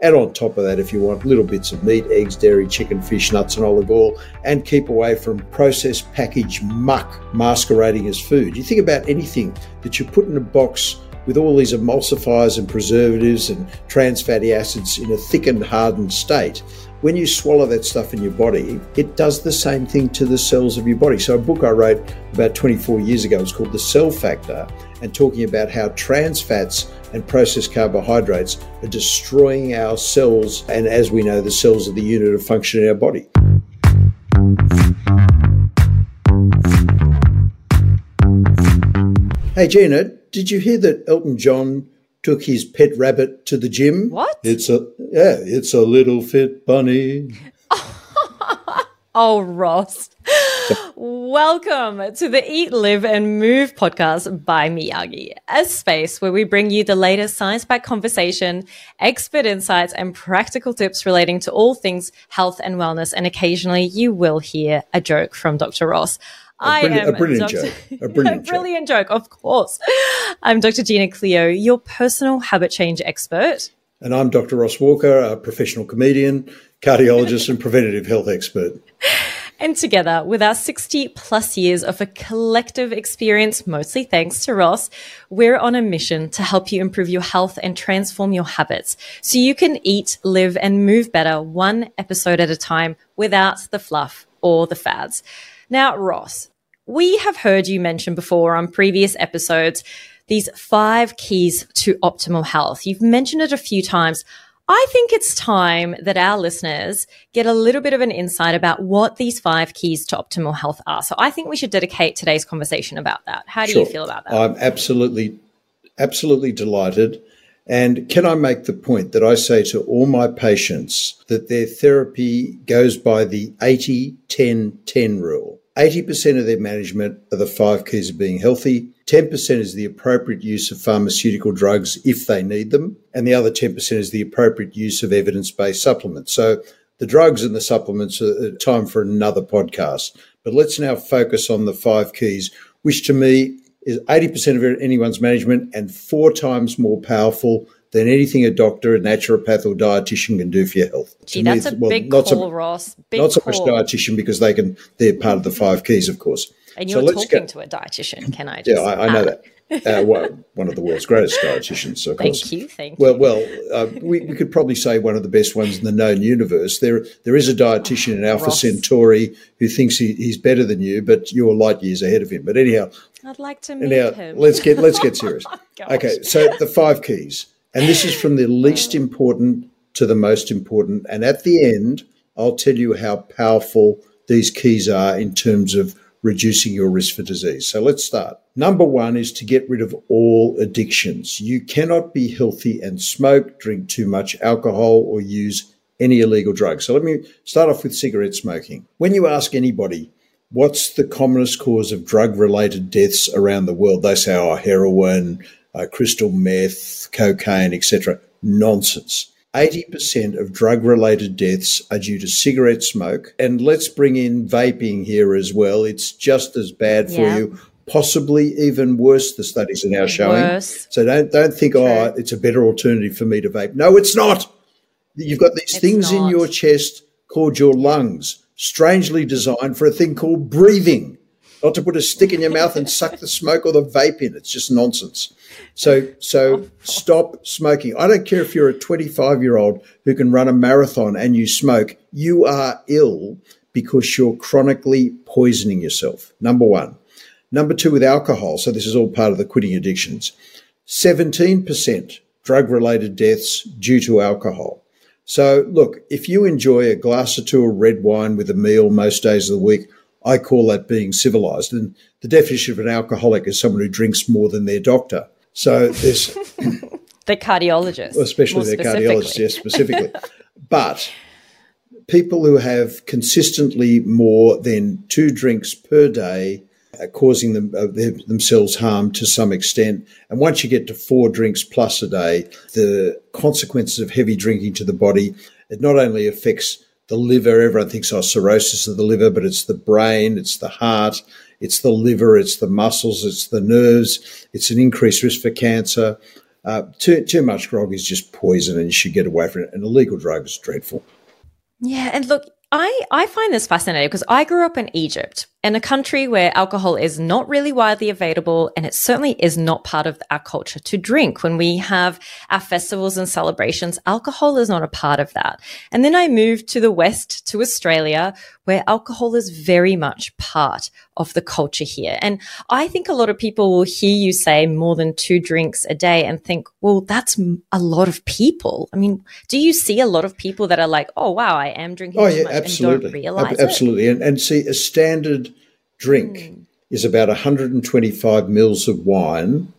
Add on top of that, if you want, little bits of meat, eggs, dairy, chicken, fish, nuts, and olive oil, and keep away from processed packaged muck masquerading as food. You think about anything that you put in a box with all these emulsifiers and preservatives and trans fatty acids in a thickened, hardened state. When you swallow that stuff in your body, it does the same thing to the cells of your body. So, a book I wrote about 24 years ago was called The Cell Factor, and talking about how trans fats and processed carbohydrates are destroying our cells, and as we know, the cells are the unit of function in our body. Hey, Gina, did you hear that Elton John took his pet rabbit to the gym? What? It's a yeah, it's a little fit bunny. oh, Ross. Welcome to the Eat, Live, and Move podcast by Miyagi, a space where we bring you the latest science backed conversation, expert insights, and practical tips relating to all things health and wellness. And occasionally you will hear a joke from Dr. Ross. I am a brilliant Dr. joke. A brilliant, a brilliant joke. joke, of course. I'm Dr. Gina Cleo, your personal habit change expert. And I'm Dr. Ross Walker, a professional comedian, cardiologist, and preventative health expert. And together, with our 60 plus years of a collective experience, mostly thanks to Ross, we're on a mission to help you improve your health and transform your habits so you can eat, live, and move better one episode at a time without the fluff or the fads. Now, Ross, we have heard you mention before on previous episodes these five keys to optimal health. You've mentioned it a few times. I think it's time that our listeners get a little bit of an insight about what these five keys to optimal health are. So I think we should dedicate today's conversation about that. How do sure. you feel about that? I'm absolutely, absolutely delighted. And can I make the point that I say to all my patients that their therapy goes by the 80 10 10 rule? 80% of their management are the five keys of being healthy. 10% is the appropriate use of pharmaceutical drugs if they need them. And the other 10% is the appropriate use of evidence based supplements. So the drugs and the supplements are time for another podcast. But let's now focus on the five keys, which to me is 80% of anyone's management and four times more powerful than anything a doctor, a naturopath, or dietitian can do for your health. Gee, that's me, a well, big not call, so, Ross. Big not so call. much dietitian because they can. They're part of the five keys, of course. And you're so talking to a dietitian. Can I? Just, yeah, I, I know that. Uh, well, one of the world's greatest dietitians. So thank you, thank well, you. Well, uh, we, we could probably say one of the best ones in the known universe. There, there is a dietitian in Alpha Ross. Centauri who thinks he, he's better than you, but you're light years ahead of him. But anyhow, I'd like to meet anyhow, him. Let's get let's get serious. oh, okay, so the five keys. And this is from the least important to the most important. And at the end, I'll tell you how powerful these keys are in terms of reducing your risk for disease. So let's start. Number one is to get rid of all addictions. You cannot be healthy and smoke, drink too much alcohol, or use any illegal drugs. So let me start off with cigarette smoking. When you ask anybody, what's the commonest cause of drug related deaths around the world? They say, oh, heroin, uh, crystal meth, cocaine, etc. Nonsense. 80% of drug related deaths are due to cigarette smoke. And let's bring in vaping here as well. It's just as bad for yeah. you, possibly even worse, the studies are now showing. Worse. So don't, don't think, True. oh, it's a better alternative for me to vape. No, it's not. You've got these it's things not. in your chest called your lungs, strangely designed for a thing called breathing not to put a stick in your mouth and suck the smoke or the vape in. It's just nonsense. So, so oh. stop smoking. I don't care if you're a 25 year old who can run a marathon and you smoke. You are ill because you're chronically poisoning yourself. Number one. Number two, with alcohol. So this is all part of the quitting addictions. 17% drug related deaths due to alcohol. So look, if you enjoy a glass or two of red wine with a meal most days of the week, I call that being civilized. And the definition of an alcoholic is someone who drinks more than their doctor. So there's the cardiologist, especially the cardiologist, yes, specifically. but people who have consistently more than two drinks per day are causing them, uh, themselves harm to some extent. And once you get to four drinks plus a day, the consequences of heavy drinking to the body, it not only affects the liver. Everyone thinks, oh, cirrhosis of the liver, but it's the brain, it's the heart, it's the liver, it's the muscles, it's the nerves. It's an increased risk for cancer. Uh, too, too much grog is just poison and you should get away from it. And illegal drug is dreadful. Yeah. And look, I, I find this fascinating because I grew up in Egypt in a country where alcohol is not really widely available and it certainly is not part of our culture to drink. When we have our festivals and celebrations, alcohol is not a part of that. And then I moved to the West to Australia where alcohol is very much part of the culture here. And I think a lot of people will hear you say more than two drinks a day and think, well, that's a lot of people. I mean, do you see a lot of people that are like, oh, wow, I am drinking oh, yeah, absolutely. Ab- absolutely. And, and, see, a standard drink mm. is about 125 mils of wine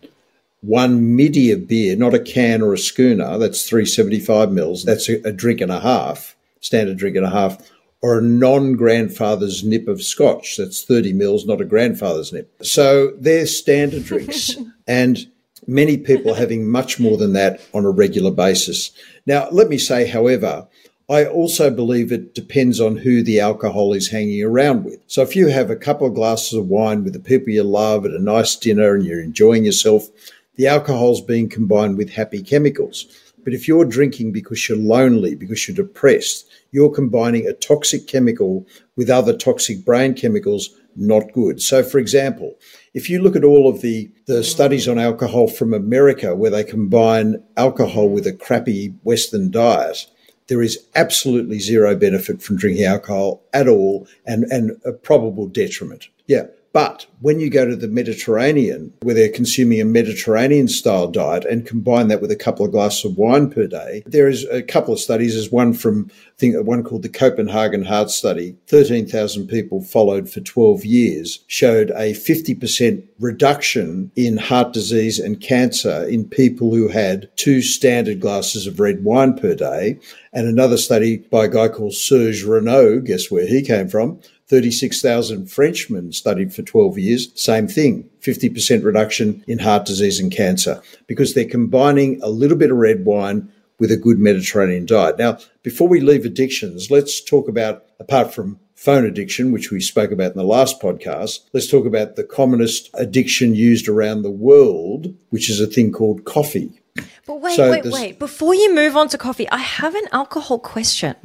one middy of beer, not a can or a schooner, that's 375 mils. That's a, a, drink and a half, standard drink and a half or a non grandfather's nip of scotch. That's 30 mils, not a grandfather's nip. So they're standard drinks. and many people having much more than that on a regular basis. Now, let me say, however, I also believe it depends on who the alcohol is hanging around with. So if you have a couple of glasses of wine with the people you love at a nice dinner and you're enjoying yourself, the alcohol's being combined with happy chemicals. But if you're drinking because you're lonely, because you're depressed, you're combining a toxic chemical with other toxic brain chemicals, not good. So, for example, if you look at all of the, the studies on alcohol from America, where they combine alcohol with a crappy Western diet, there is absolutely zero benefit from drinking alcohol at all and, and a probable detriment. Yeah. But when you go to the Mediterranean, where they're consuming a Mediterranean style diet and combine that with a couple of glasses of wine per day, there is a couple of studies. There's one from, I think, one called the Copenhagen Heart Study. 13,000 people followed for 12 years, showed a 50% reduction in heart disease and cancer in people who had two standard glasses of red wine per day. And another study by a guy called Serge Renaud, guess where he came from? 36,000 Frenchmen studied for 12 years, same thing, 50% reduction in heart disease and cancer because they're combining a little bit of red wine with a good Mediterranean diet. Now, before we leave addictions, let's talk about, apart from phone addiction, which we spoke about in the last podcast, let's talk about the commonest addiction used around the world, which is a thing called coffee. But wait, so wait, wait. Before you move on to coffee, I have an alcohol question.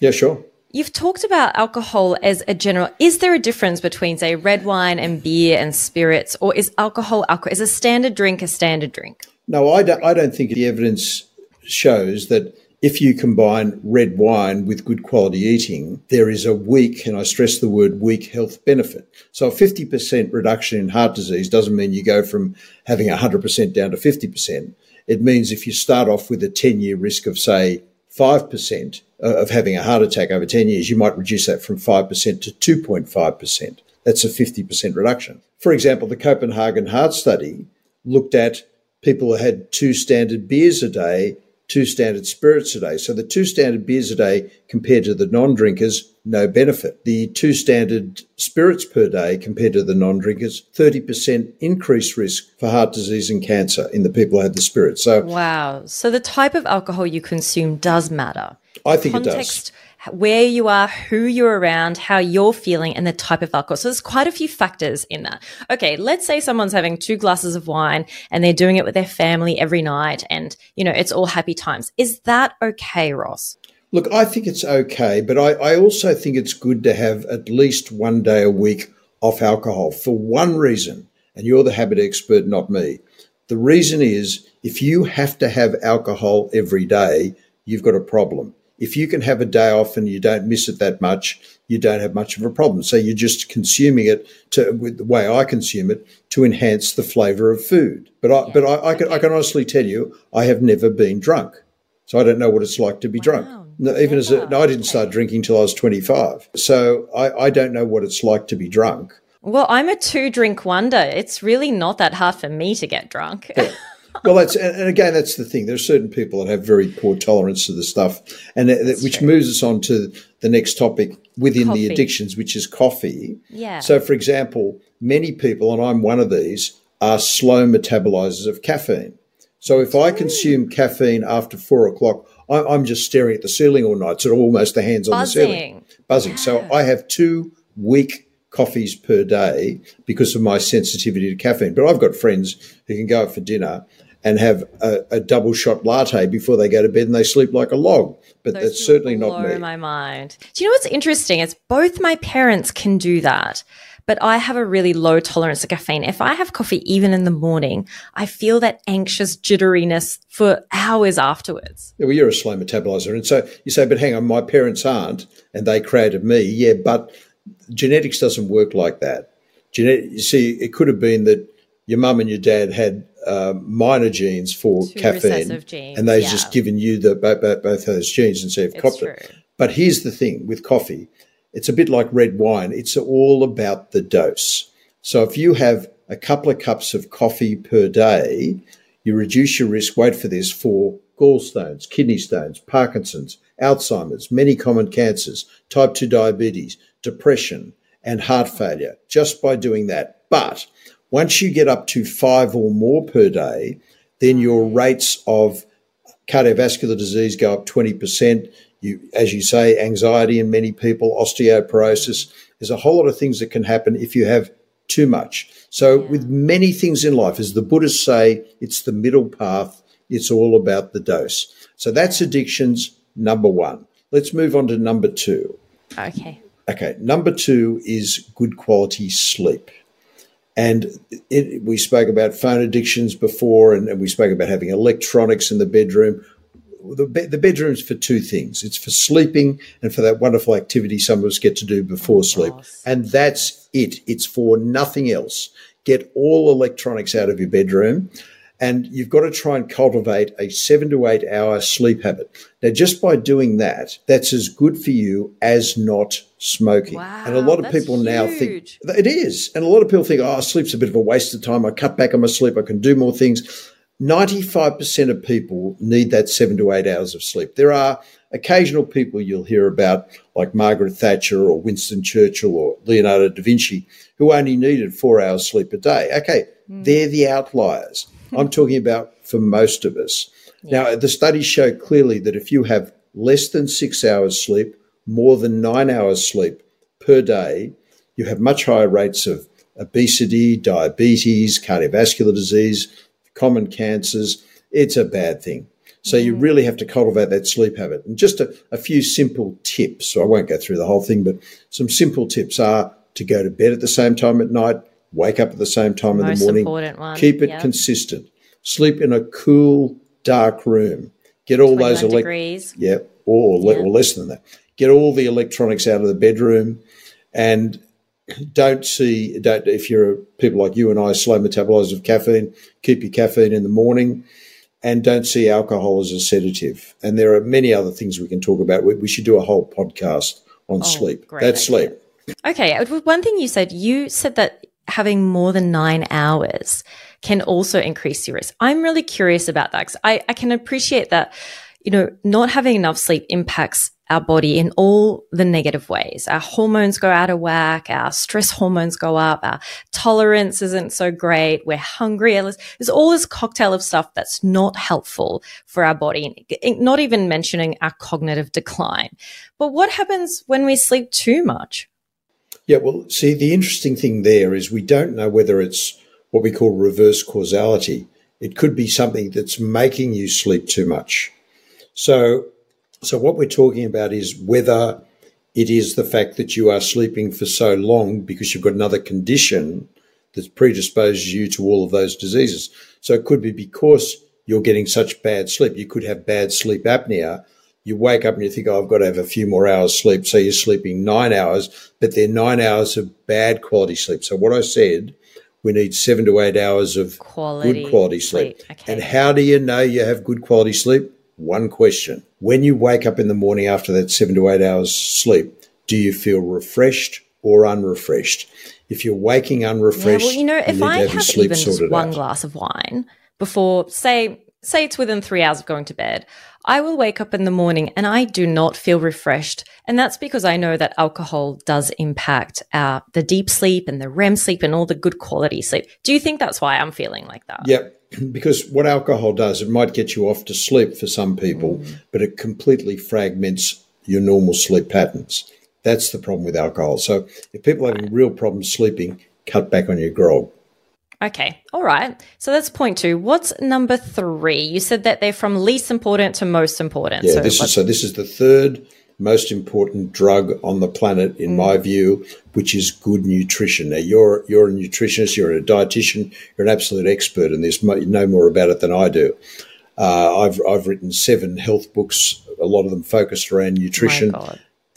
Yeah, sure. You've talked about alcohol as a general. Is there a difference between, say, red wine and beer and spirits, or is alcohol alcohol? Is a standard drink a standard drink? No, I don't, I don't think the evidence shows that if you combine red wine with good quality eating, there is a weak, and I stress the word weak, health benefit. So a 50% reduction in heart disease doesn't mean you go from having 100% down to 50%. It means if you start off with a 10 year risk of, say, 5%, of having a heart attack over 10 years, you might reduce that from 5% to 2.5%. That's a 50% reduction. For example, the Copenhagen Heart Study looked at people who had two standard beers a day, two standard spirits a day. So the two standard beers a day compared to the non drinkers, no benefit. The two standard spirits per day compared to the non drinkers, 30% increased risk for heart disease and cancer in the people who had the spirits. So, wow. So the type of alcohol you consume does matter. I think context, it does. Where you are, who you're around, how you're feeling, and the type of alcohol. So there's quite a few factors in that. Okay, let's say someone's having two glasses of wine and they're doing it with their family every night and, you know, it's all happy times. Is that okay, Ross? Look, I think it's okay, but I, I also think it's good to have at least one day a week off alcohol for one reason, and you're the habit expert, not me. The reason is if you have to have alcohol every day, you've got a problem if you can have a day off and you don't miss it that much, you don't have much of a problem. So you're just consuming it to with the way I consume it to enhance the flavour of food. But I, yeah. but I, I, can, I can honestly tell you, I have never been drunk, so I don't know what it's like to be wow. drunk. No, even never. as a, no, I didn't start drinking till I was 25, so I, I don't know what it's like to be drunk. Well, I'm a two drink wonder. It's really not that hard for me to get drunk. Yeah. well, that's and again, that's the thing. There are certain people that have very poor tolerance to the stuff, and that, which true. moves us on to the next topic within coffee. the addictions, which is coffee. Yeah. So, for example, many people, and I'm one of these, are slow metabolizers of caffeine. So, if I consume caffeine after four o'clock, I'm just staring at the ceiling all night, so almost the hands on Buzzing. the ceiling, buzzing. Yeah. So, I have two weak coffees per day because of my sensitivity to caffeine. But I've got friends who can go out for dinner and have a, a, double shot latte before they go to bed and they sleep like a log. But Those that's certainly not me. my mind. Do you know what's interesting? It's both my parents can do that but I have a really low tolerance to caffeine. If I have coffee even in the morning, I feel that anxious jitteriness for hours afterwards. Yeah, well, you're a slow metabolizer. And so you say, but hang on, my parents aren't, and they created me. Yeah, but genetics doesn't work like that. Genet- you see, it could have been that your mum and your dad had uh, minor genes for Two caffeine, genes, and they've yeah. just given you the both, both those genes and so you've copped it. But here's the thing with coffee it's a bit like red wine. It's all about the dose. So if you have a couple of cups of coffee per day, you reduce your risk, wait for this, for gallstones, kidney stones, Parkinson's, Alzheimer's, many common cancers, type 2 diabetes, depression, and heart failure just by doing that. But once you get up to five or more per day, then your mm. rates of cardiovascular disease go up 20%, you, as you say, anxiety in many people, osteoporosis. There's a whole lot of things that can happen if you have too much. So, yeah. with many things in life, as the Buddhists say, it's the middle path. It's all about the dose. So, that's addictions number one. Let's move on to number two. Okay. Okay. Number two is good quality sleep. And it, we spoke about phone addictions before, and, and we spoke about having electronics in the bedroom the, the bedroom's for two things. It's for sleeping and for that wonderful activity some of us get to do before sleep. And that's it. It's for nothing else. Get all electronics out of your bedroom. And you've got to try and cultivate a seven to eight hour sleep habit. Now, just by doing that, that's as good for you as not smoking. Wow, and a lot of people now think it is. And a lot of people think, oh, sleep's a bit of a waste of time. I cut back on my sleep. I can do more things. 95% of people need that seven to eight hours of sleep. There are occasional people you'll hear about, like Margaret Thatcher or Winston Churchill or Leonardo da Vinci, who only needed four hours sleep a day. Okay, mm. they're the outliers. I'm talking about for most of us. Yeah. Now, the studies show clearly that if you have less than six hours sleep, more than nine hours sleep per day, you have much higher rates of obesity, diabetes, cardiovascular disease, common cancers, it's a bad thing. So you mm. really have to cultivate that sleep habit. And just a, a, few simple tips. So I won't go through the whole thing, but some simple tips are to go to bed at the same time at night, wake up at the same time in the morning, keep it yep. consistent, sleep in a cool, dark room, get all those electronics. Yeah, or, yeah. or less than that. Get all the electronics out of the bedroom, and don't see don't if you're people like you and I slow metabolizers of caffeine, keep your caffeine in the morning, and don't see alcohol as a sedative. And there are many other things we can talk about. We, we should do a whole podcast on oh, sleep. That's idea. sleep. Okay, uh, one thing you said, you said that having more than nine hours can also increase your risk. I'm really curious about that because I, I can appreciate that, you know, not having enough sleep impacts our body in all the negative ways. Our hormones go out of whack, our stress hormones go up, our tolerance isn't so great, we're hungry. There's all this cocktail of stuff that's not helpful for our body, not even mentioning our cognitive decline. But what happens when we sleep too much? Yeah, well, see, the interesting thing there is we don't know whether it's what we call reverse causality. It could be something that's making you sleep too much. So so, what we're talking about is whether it is the fact that you are sleeping for so long because you've got another condition that predisposes you to all of those diseases. So, it could be because you're getting such bad sleep. You could have bad sleep apnea. You wake up and you think, oh, I've got to have a few more hours sleep. So, you're sleeping nine hours, but they're nine hours of bad quality sleep. So, what I said, we need seven to eight hours of quality good quality sleep. sleep. Okay. And how do you know you have good quality sleep? one question. When you wake up in the morning after that seven to eight hours sleep, do you feel refreshed or unrefreshed? If you're waking unrefreshed, yeah, well, you know, if I have, have even one out. glass of wine before, say, say it's within three hours of going to bed, I will wake up in the morning and I do not feel refreshed. And that's because I know that alcohol does impact our, the deep sleep and the REM sleep and all the good quality sleep. Do you think that's why I'm feeling like that? Yep. Because what alcohol does, it might get you off to sleep for some people, mm. but it completely fragments your normal sleep patterns. That's the problem with alcohol. So if people are having real problems sleeping, cut back on your grog. Okay. All right. So that's point two. What's number three? You said that they're from least important to most important. Yeah. So this is so. This is the third most important drug on the planet, in mm. my view, which is good nutrition. Now, you're you're a nutritionist, you're a dietitian, you're an absolute expert in this. You know more about it than I do. Uh, I've I've written seven health books, a lot of them focused around nutrition,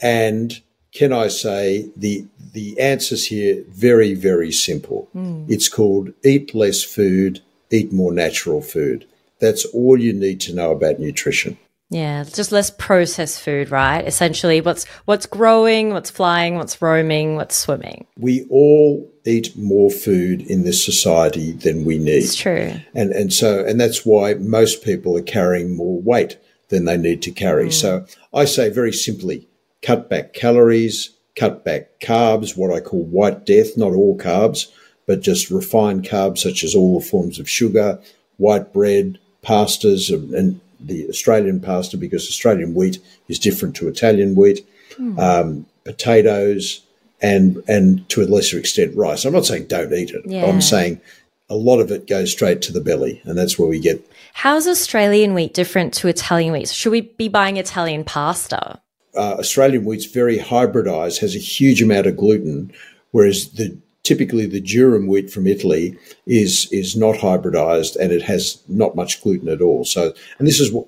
and can I say the the answers here very very simple. Mm. It's called eat less food, eat more natural food. That's all you need to know about nutrition. Yeah, just less processed food, right? Essentially, what's what's growing, what's flying, what's roaming, what's swimming. We all eat more food in this society than we need. It's true. And and so and that's why most people are carrying more weight than they need to carry. Mm. So I say very simply, cut back calories, cut back carbs, what I call white death, not all carbs, but just refined carbs such as all the forms of sugar, white bread, pastas, and, the Australian pasta because Australian wheat is different to Italian wheat, mm. um, potatoes, and and to a lesser extent rice. I'm not saying don't eat it. Yeah. I'm saying a lot of it goes straight to the belly, and that's where we get. How's Australian wheat different to Italian wheat? Should we be buying Italian pasta? Uh, Australian wheat's very hybridized, has a huge amount of gluten, whereas the typically the durum wheat from Italy is is not hybridized and it has not much gluten at all. So, and this is what.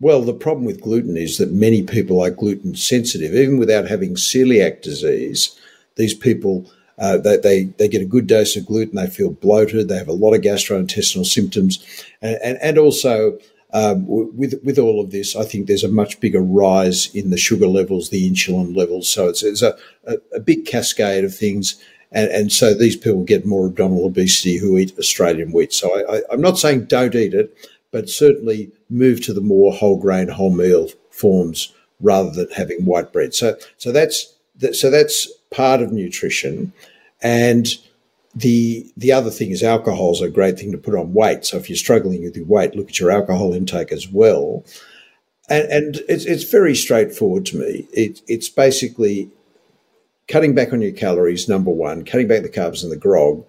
Well, the problem with gluten is that many people are gluten sensitive, even without having celiac disease. These people uh, they, they, they get a good dose of gluten, they feel bloated, they have a lot of gastrointestinal symptoms, and, and, and also um, with with all of this, I think there's a much bigger rise in the sugar levels, the insulin levels. So it's, it's a, a, a big cascade of things. And, and, so these people get more abdominal obesity who eat Australian wheat. So I, am not saying don't eat it, but certainly move to the more whole grain, whole meal forms rather than having white bread. So so that's so that's part of nutrition, and the the other thing is alcohol is a great thing to put on weight. So if you're struggling with your weight, look at your alcohol intake as well. And, and it's, it's very straightforward to me. It, it's basically cutting back on your calories, number one, cutting back the carbs and the grog,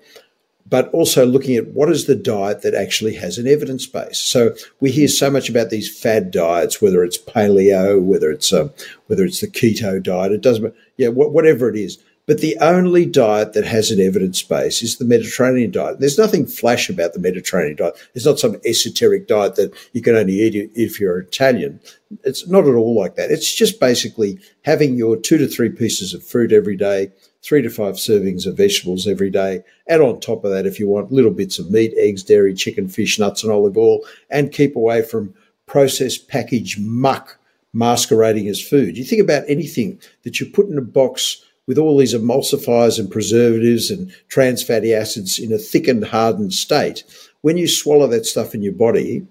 but also looking at what is the diet that actually has an evidence base. So we hear so much about these fad diets, whether it's paleo, whether it's um, whether it's the keto diet. It doesn't, yeah, whatever it is. But the only diet that has an evidence base is the Mediterranean diet. There's nothing flash about the Mediterranean diet. It's not some esoteric diet that you can only eat if you're Italian. It's not at all like that. It's just basically having your two to three pieces of fruit every day, three to five servings of vegetables every day. And on top of that, if you want little bits of meat, eggs, dairy, chicken, fish, nuts, and olive oil, and keep away from processed packaged muck masquerading as food. You think about anything that you put in a box with all these emulsifiers and preservatives and trans fatty acids in a thickened, hardened state, when you swallow that stuff in your body,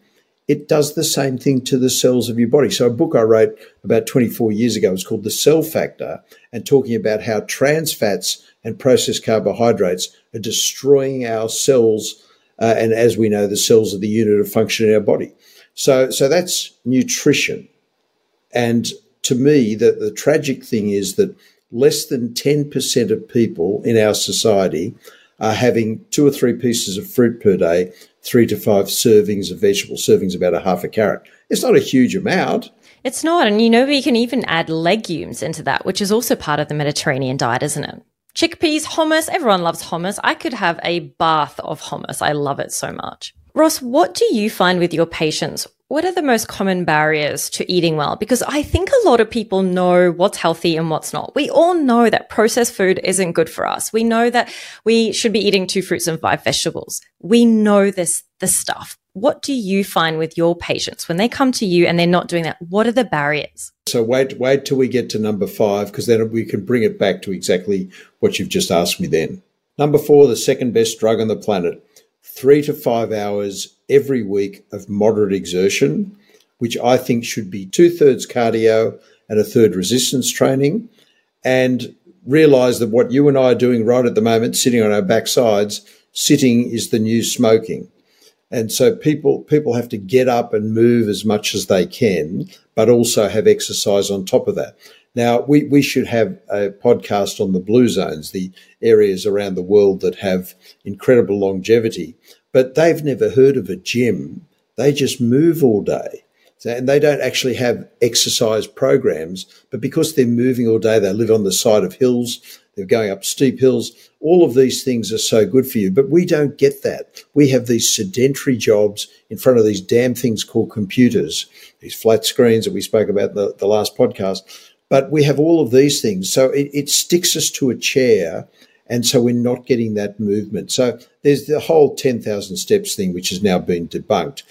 it does the same thing to the cells of your body. So, a book I wrote about 24 years ago was called The Cell Factor, and talking about how trans fats and processed carbohydrates are destroying our cells. Uh, and as we know, the cells are the unit of function in our body. So, so that's nutrition. And to me, the, the tragic thing is that less than 10% of people in our society are having two or three pieces of fruit per day, three to five servings of vegetable, servings about a half a carrot. It's not a huge amount. It's not. And you know, we can even add legumes into that, which is also part of the Mediterranean diet, isn't it? Chickpeas, hummus. Everyone loves hummus. I could have a bath of hummus. I love it so much. Ross, what do you find with your patients? What are the most common barriers to eating well? Because I think a lot of people know what's healthy and what's not. We all know that processed food isn't good for us. We know that we should be eating two fruits and five vegetables. We know this, this stuff. What do you find with your patients when they come to you and they're not doing that? What are the barriers? So wait, wait till we get to number five, because then we can bring it back to exactly what you've just asked me then. Number four, the second best drug on the planet three to five hours every week of moderate exertion, which I think should be two thirds cardio and a third resistance training. And realize that what you and I are doing right at the moment, sitting on our backsides, sitting is the new smoking. And so people people have to get up and move as much as they can, but also have exercise on top of that. Now, we, we should have a podcast on the blue zones, the areas around the world that have incredible longevity, but they've never heard of a gym. They just move all day. So, and they don't actually have exercise programs, but because they're moving all day, they live on the side of hills, they're going up steep hills. All of these things are so good for you, but we don't get that. We have these sedentary jobs in front of these damn things called computers, these flat screens that we spoke about in the, the last podcast. But we have all of these things. So it, it sticks us to a chair. And so we're not getting that movement. So there's the whole 10,000 steps thing, which has now been debunked.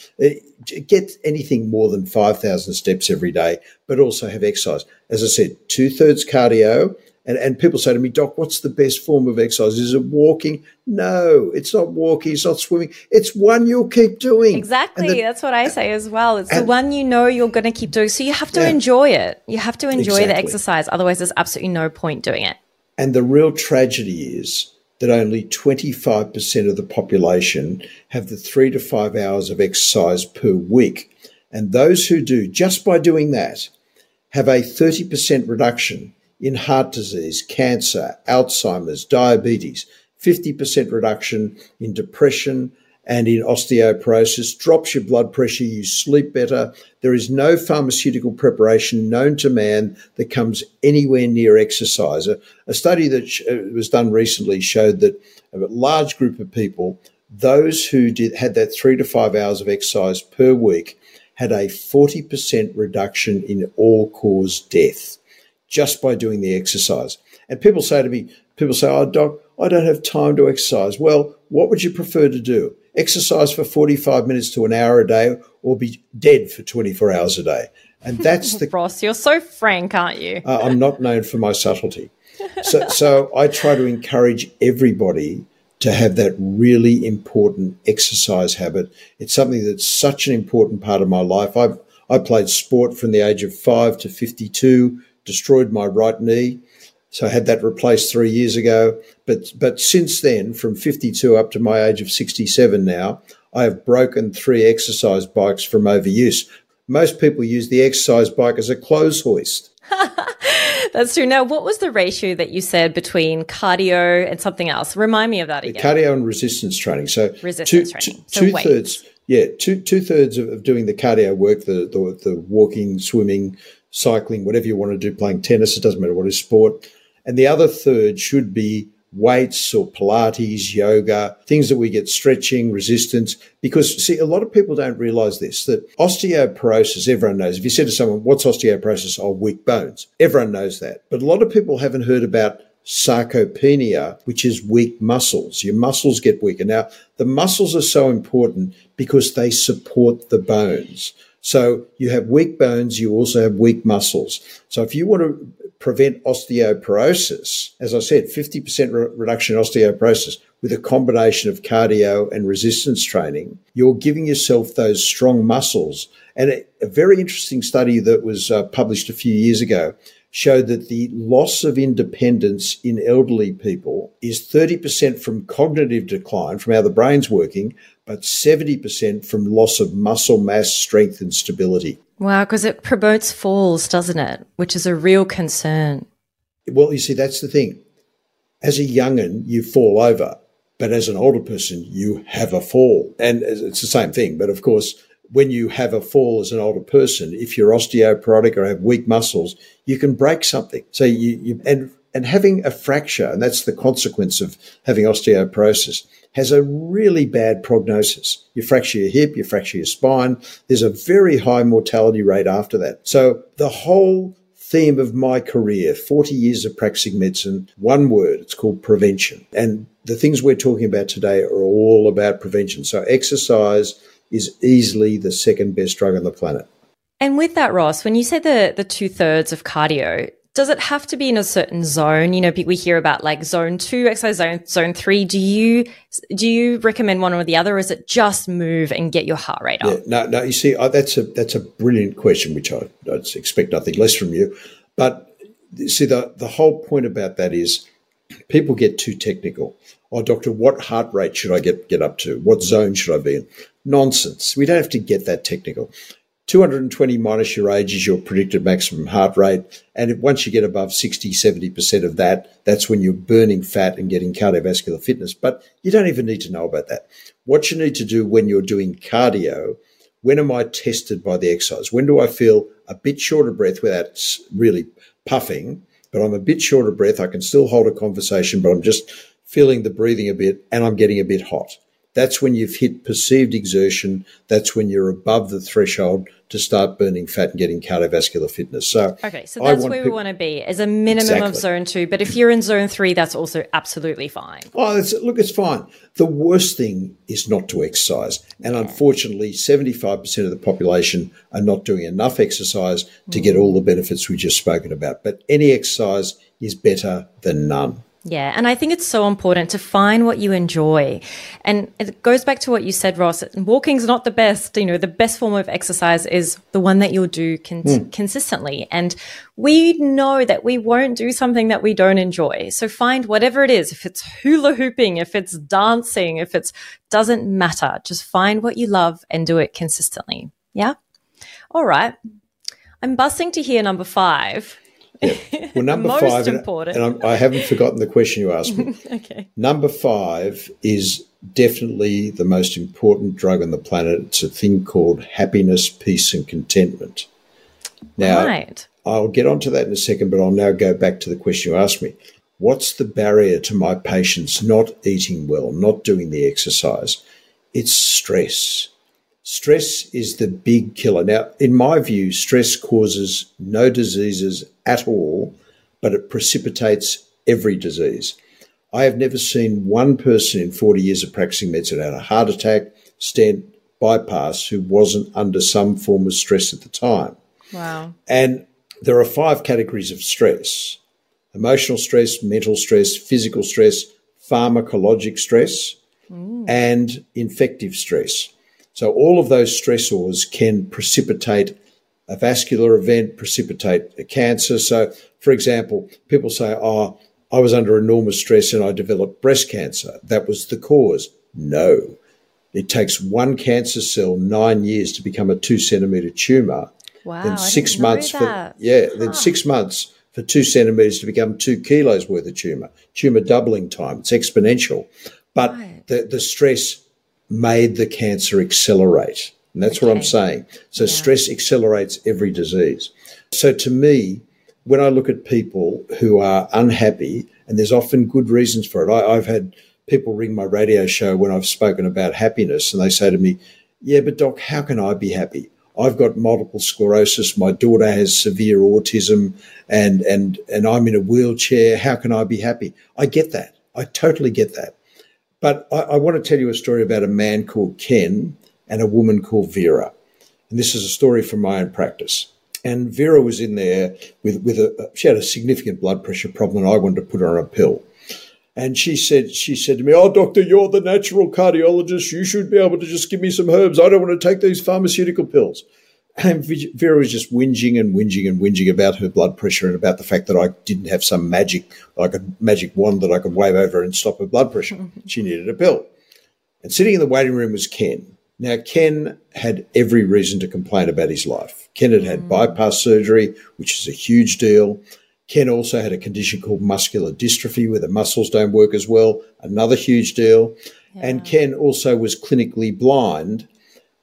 Get anything more than 5,000 steps every day, but also have exercise. As I said, two thirds cardio and, and people say to me, Doc, what's the best form of exercise? Is it walking? No, it's not walking. It's not swimming. It's one you'll keep doing. Exactly. The, That's what I say as well. It's and, the one you know you're going to keep doing. So you have to yeah. enjoy it. You have to enjoy exactly. the exercise. Otherwise, there's absolutely no point doing it. And the real tragedy is that only 25% of the population have the three to five hours of exercise per week. And those who do, just by doing that, have a 30% reduction in heart disease, cancer, Alzheimer's, diabetes, 50% reduction in depression and in osteoporosis, drops your blood pressure, you sleep better. There is no pharmaceutical preparation known to man that comes anywhere near exercise. A, a study that sh- uh, was done recently showed that a large group of people, those who did had that three to five hours of exercise per week, had a 40% reduction in all cause death just by doing the exercise. And people say to me, people say, Oh, doc, I don't have time to exercise. Well, what would you prefer to do? Exercise for 45 minutes to an hour a day or be dead for 24 hours a day? And that's the. Ross, you're so frank, aren't you? uh, I'm not known for my subtlety. So, so I try to encourage everybody to have that really important exercise habit. It's something that's such an important part of my life. I've, I played sport from the age of five to 52 destroyed my right knee. So I had that replaced three years ago. But, but since then, from 52 up to my age of 67 now, I have broken three exercise bikes from overuse. Most people use the exercise bike as a clothes hoist. That's true. Now, what was the ratio that you said between cardio and something else? Remind me of that again. Cardio and resistance training. So resistance two, training. So two thirds. Yeah, two two thirds of, of, doing the cardio work, the, the the walking, swimming, cycling, whatever you want to do, playing tennis, it doesn't matter what is sport. And the other third should be weights or Pilates, yoga, things that we get stretching, resistance. Because see, a lot of people don't realize this, that osteoporosis, everyone knows. If you said to someone, what's osteoporosis? Oh, weak bones. Everyone knows that. But a lot of people haven't heard about sarcopenia, which is weak muscles. Your muscles get weaker. Now, the muscles are so important because they support the bones. So you have weak bones, you also have weak muscles. So if you want to prevent osteoporosis, as I said, 50% re- reduction in osteoporosis with a combination of cardio and resistance training, you're giving yourself those strong muscles. And a, a very interesting study that was uh, published a few years ago showed that the loss of independence in elderly people is 30% from cognitive decline, from how the brain's working, but 70% from loss of muscle mass, strength, and stability. Wow, because it promotes falls, doesn't it? Which is a real concern. Well, you see, that's the thing. As a young'un, you fall over, but as an older person, you have a fall. And it's the same thing. But of course, when you have a fall as an older person, if you're osteoporotic or have weak muscles, you can break something. So you, you and and having a fracture, and that's the consequence of having osteoporosis, has a really bad prognosis. You fracture your hip, you fracture your spine. There's a very high mortality rate after that. So the whole theme of my career, 40 years of practicing medicine, one word, it's called prevention. And the things we're talking about today are all about prevention. So exercise is easily the second best drug on the planet. And with that, Ross, when you say the, the two thirds of cardio, does it have to be in a certain zone? You know, we hear about like zone two, exercise zone, zone three. Do you do you recommend one or the other, or is it just move and get your heart rate up? Yeah, no, no. You see, that's a that's a brilliant question, which I I expect nothing less from you. But you see, the the whole point about that is people get too technical. Oh, doctor, what heart rate should I get get up to? What zone should I be in? Nonsense. We don't have to get that technical 220 minus your age is your predicted maximum heart rate. And once you get above 60, 70% of that, that's when you're burning fat and getting cardiovascular fitness. But you don't even need to know about that. What you need to do when you're doing cardio, when am I tested by the exercise? When do I feel a bit short of breath without really puffing, but I'm a bit short of breath? I can still hold a conversation, but I'm just feeling the breathing a bit and I'm getting a bit hot. That's when you've hit perceived exertion. That's when you're above the threshold to start burning fat and getting cardiovascular fitness. So, okay, so that's where we want to be as a minimum exactly. of zone two. But if you're in zone three, that's also absolutely fine. Oh, it's, look, it's fine. The worst thing is not to exercise. And yeah. unfortunately, 75% of the population are not doing enough exercise to mm. get all the benefits we just spoken about. But any exercise is better than none. Yeah, and I think it's so important to find what you enjoy. And it goes back to what you said, Ross. Walking's not the best. You know, the best form of exercise is the one that you'll do con- mm. consistently. And we know that we won't do something that we don't enjoy. So find whatever it is. If it's hula hooping, if it's dancing, if it's doesn't matter. Just find what you love and do it consistently. Yeah. All right. I'm busting to hear number five. Yeah. Well, number Most five, important. and, and I haven't forgotten the question you asked me. okay. Number five is definitely the most important drug on the planet. It's a thing called happiness, peace, and contentment. Now, right. I'll get onto that in a second, but I'll now go back to the question you asked me. What's the barrier to my patients not eating well, not doing the exercise? It's stress. Stress is the big killer. Now, in my view, stress causes no diseases at all, but it precipitates every disease. I have never seen one person in 40 years of practicing medicine had a heart attack, stent, bypass who wasn't under some form of stress at the time. Wow. And there are five categories of stress emotional stress, mental stress, physical stress, pharmacologic stress, mm. and infective stress. So all of those stressors can precipitate a vascular event, precipitate a cancer. So, for example, people say, "Oh, I was under enormous stress and I developed breast cancer. That was the cause." No, it takes one cancer cell nine years to become a two centimeter tumor. Wow, then six months for yeah, huh. then six months for two centimeters to become two kilos worth of tumor. Tumor doubling time. It's exponential, but right. the the stress made the cancer accelerate. And that's okay. what I'm saying. So yeah. stress accelerates every disease. So to me, when I look at people who are unhappy, and there's often good reasons for it, I, have had people ring my radio show when I've spoken about happiness, and they say to me, Yeah, but doc, how can I be happy? I've got multiple sclerosis. My daughter has severe autism, and and and I'm in a wheelchair. How can I be happy? I get that. I totally get that. But I, I want to tell you a story about a man called Ken and a woman called Vera. And this is a story from my own practice. And Vera was in there with, with a, she had a significant blood pressure problem and I wanted to put her on a pill. And she said, she said to me, Oh, doctor, you're the natural cardiologist. You should be able to just give me some herbs. I don't want to take these pharmaceutical pills. And Vera was just whinging and whinging and whinging about her blood pressure and about the fact that I didn't have some magic, like a magic wand that I could wave over and stop her blood pressure. she needed a pill. And sitting in the waiting room was Ken. Now, Ken had every reason to complain about his life. Ken had had mm. bypass surgery, which is a huge deal. Ken also had a condition called muscular dystrophy where the muscles don't work as well, another huge deal. Yeah. And Ken also was clinically blind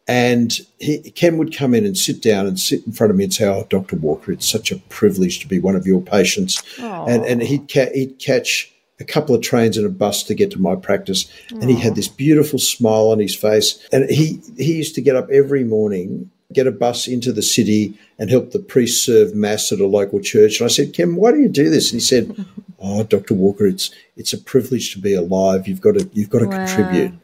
and he, Ken would come in and sit down and sit in front of me and say, "Oh, Doctor Walker, it's such a privilege to be one of your patients." And and he'd ca- he'd catch a couple of trains and a bus to get to my practice, Aww. and he had this beautiful smile on his face. And he he used to get up every morning, get a bus into the city, and help the priest serve mass at a local church. And I said, "Ken, why do you do this?" And he said, "Oh, Doctor Walker, it's it's a privilege to be alive. You've got to you've got to wow. contribute."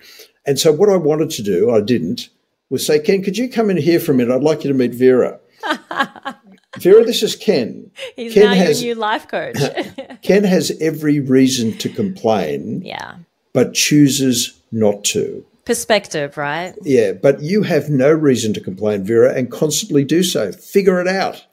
And so what I wanted to do, I didn't would say, Ken, could you come in here for a minute? I'd like you to meet Vera. Vera, this is Ken. He's Ken now has, your new life coach. Ken has every reason to complain. Yeah. But chooses not to. Perspective, right? Yeah, but you have no reason to complain, Vera, and constantly do so. Figure it out.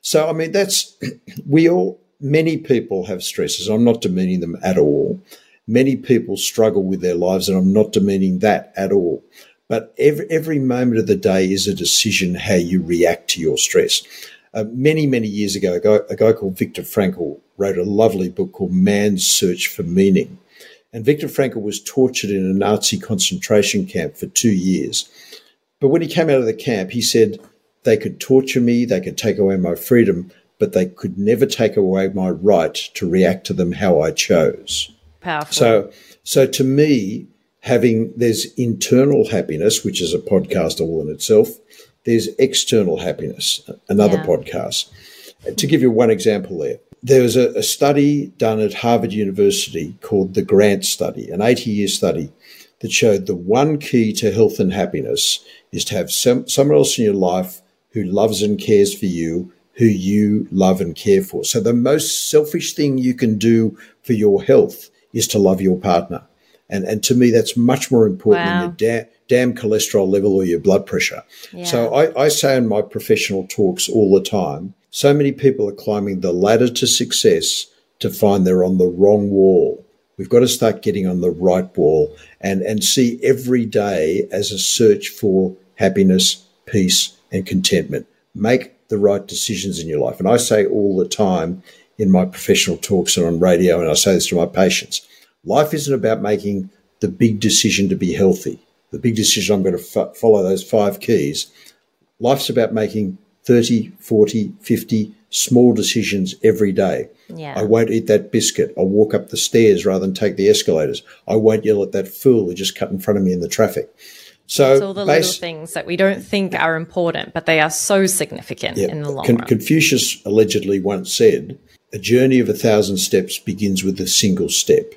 So, I mean, that's, we all, many people have stresses. I'm not demeaning them at all. Many people struggle with their lives, and I'm not demeaning that at all. But every, every moment of the day is a decision how you react to your stress. Uh, many, many years ago, a guy, a guy called Viktor Frankl wrote a lovely book called Man's Search for Meaning. And Viktor Frankl was tortured in a Nazi concentration camp for two years. But when he came out of the camp, he said, They could torture me, they could take away my freedom, but they could never take away my right to react to them how I chose. Powerful. So, so to me, having there's internal happiness, which is a podcast all in itself. There's external happiness, another yeah. podcast. To give you one example there, there was a, a, study done at Harvard University called the Grant Study, an 80 year study that showed the one key to health and happiness is to have some, someone else in your life who loves and cares for you, who you love and care for. So the most selfish thing you can do for your health is to love your partner. And, and to me, that's much more important wow. than your da- damn cholesterol level or your blood pressure. Yeah. So I, I say in my professional talks all the time, so many people are climbing the ladder to success to find they're on the wrong wall. We've got to start getting on the right wall and, and see every day as a search for happiness, peace, and contentment. Make the right decisions in your life. And I say all the time in my professional talks and on radio, and I say this to my patients life isn't about making the big decision to be healthy, the big decision I'm going to f- follow those five keys. Life's about making 30, 40, 50 small decisions every day. Yeah. I won't eat that biscuit. I'll walk up the stairs rather than take the escalators. I won't yell at that fool who just cut in front of me in the traffic. So it's all the base, little things that we don't think are important, but they are so significant yeah, in the long Con- run. Confucius allegedly once said, "A journey of a thousand steps begins with a single step."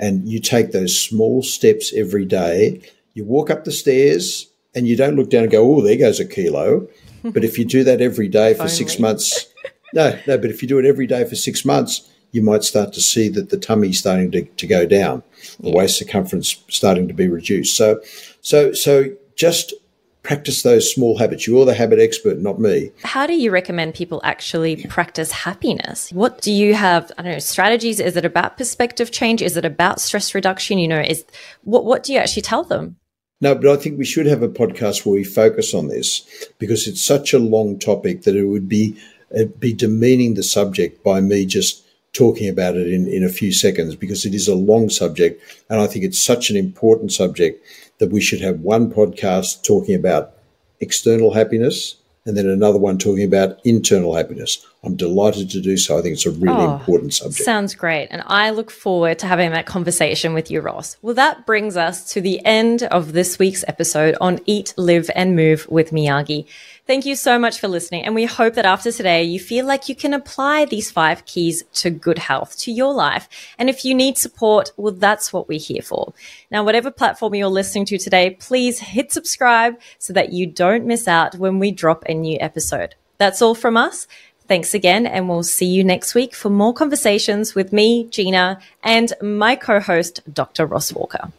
And you take those small steps every day. You walk up the stairs, and you don't look down and go, "Oh, there goes a kilo." But if you do that every day for six months, no, no. But if you do it every day for six months, you might start to see that the tummy's starting to, to go down, the waist circumference starting to be reduced. So, so, so just practice those small habits. You're the habit expert, not me. How do you recommend people actually practice happiness? What do you have? I don't know, strategies? Is it about perspective change? Is it about stress reduction? You know, is what what do you actually tell them? No, but I think we should have a podcast where we focus on this because it's such a long topic that it would be uh, be demeaning the subject by me just talking about it in, in a few seconds because it is a long subject and I think it's such an important subject that we should have one podcast talking about external happiness and then another one talking about internal happiness. I'm delighted to do so. I think it's a really oh, important subject. Sounds great. And I look forward to having that conversation with you, Ross. Well, that brings us to the end of this week's episode on Eat, Live, and Move with Miyagi. Thank you so much for listening. And we hope that after today, you feel like you can apply these five keys to good health to your life. And if you need support, well, that's what we're here for. Now, whatever platform you're listening to today, please hit subscribe so that you don't miss out when we drop a new episode. That's all from us. Thanks again, and we'll see you next week for more conversations with me, Gina, and my co host, Dr. Ross Walker.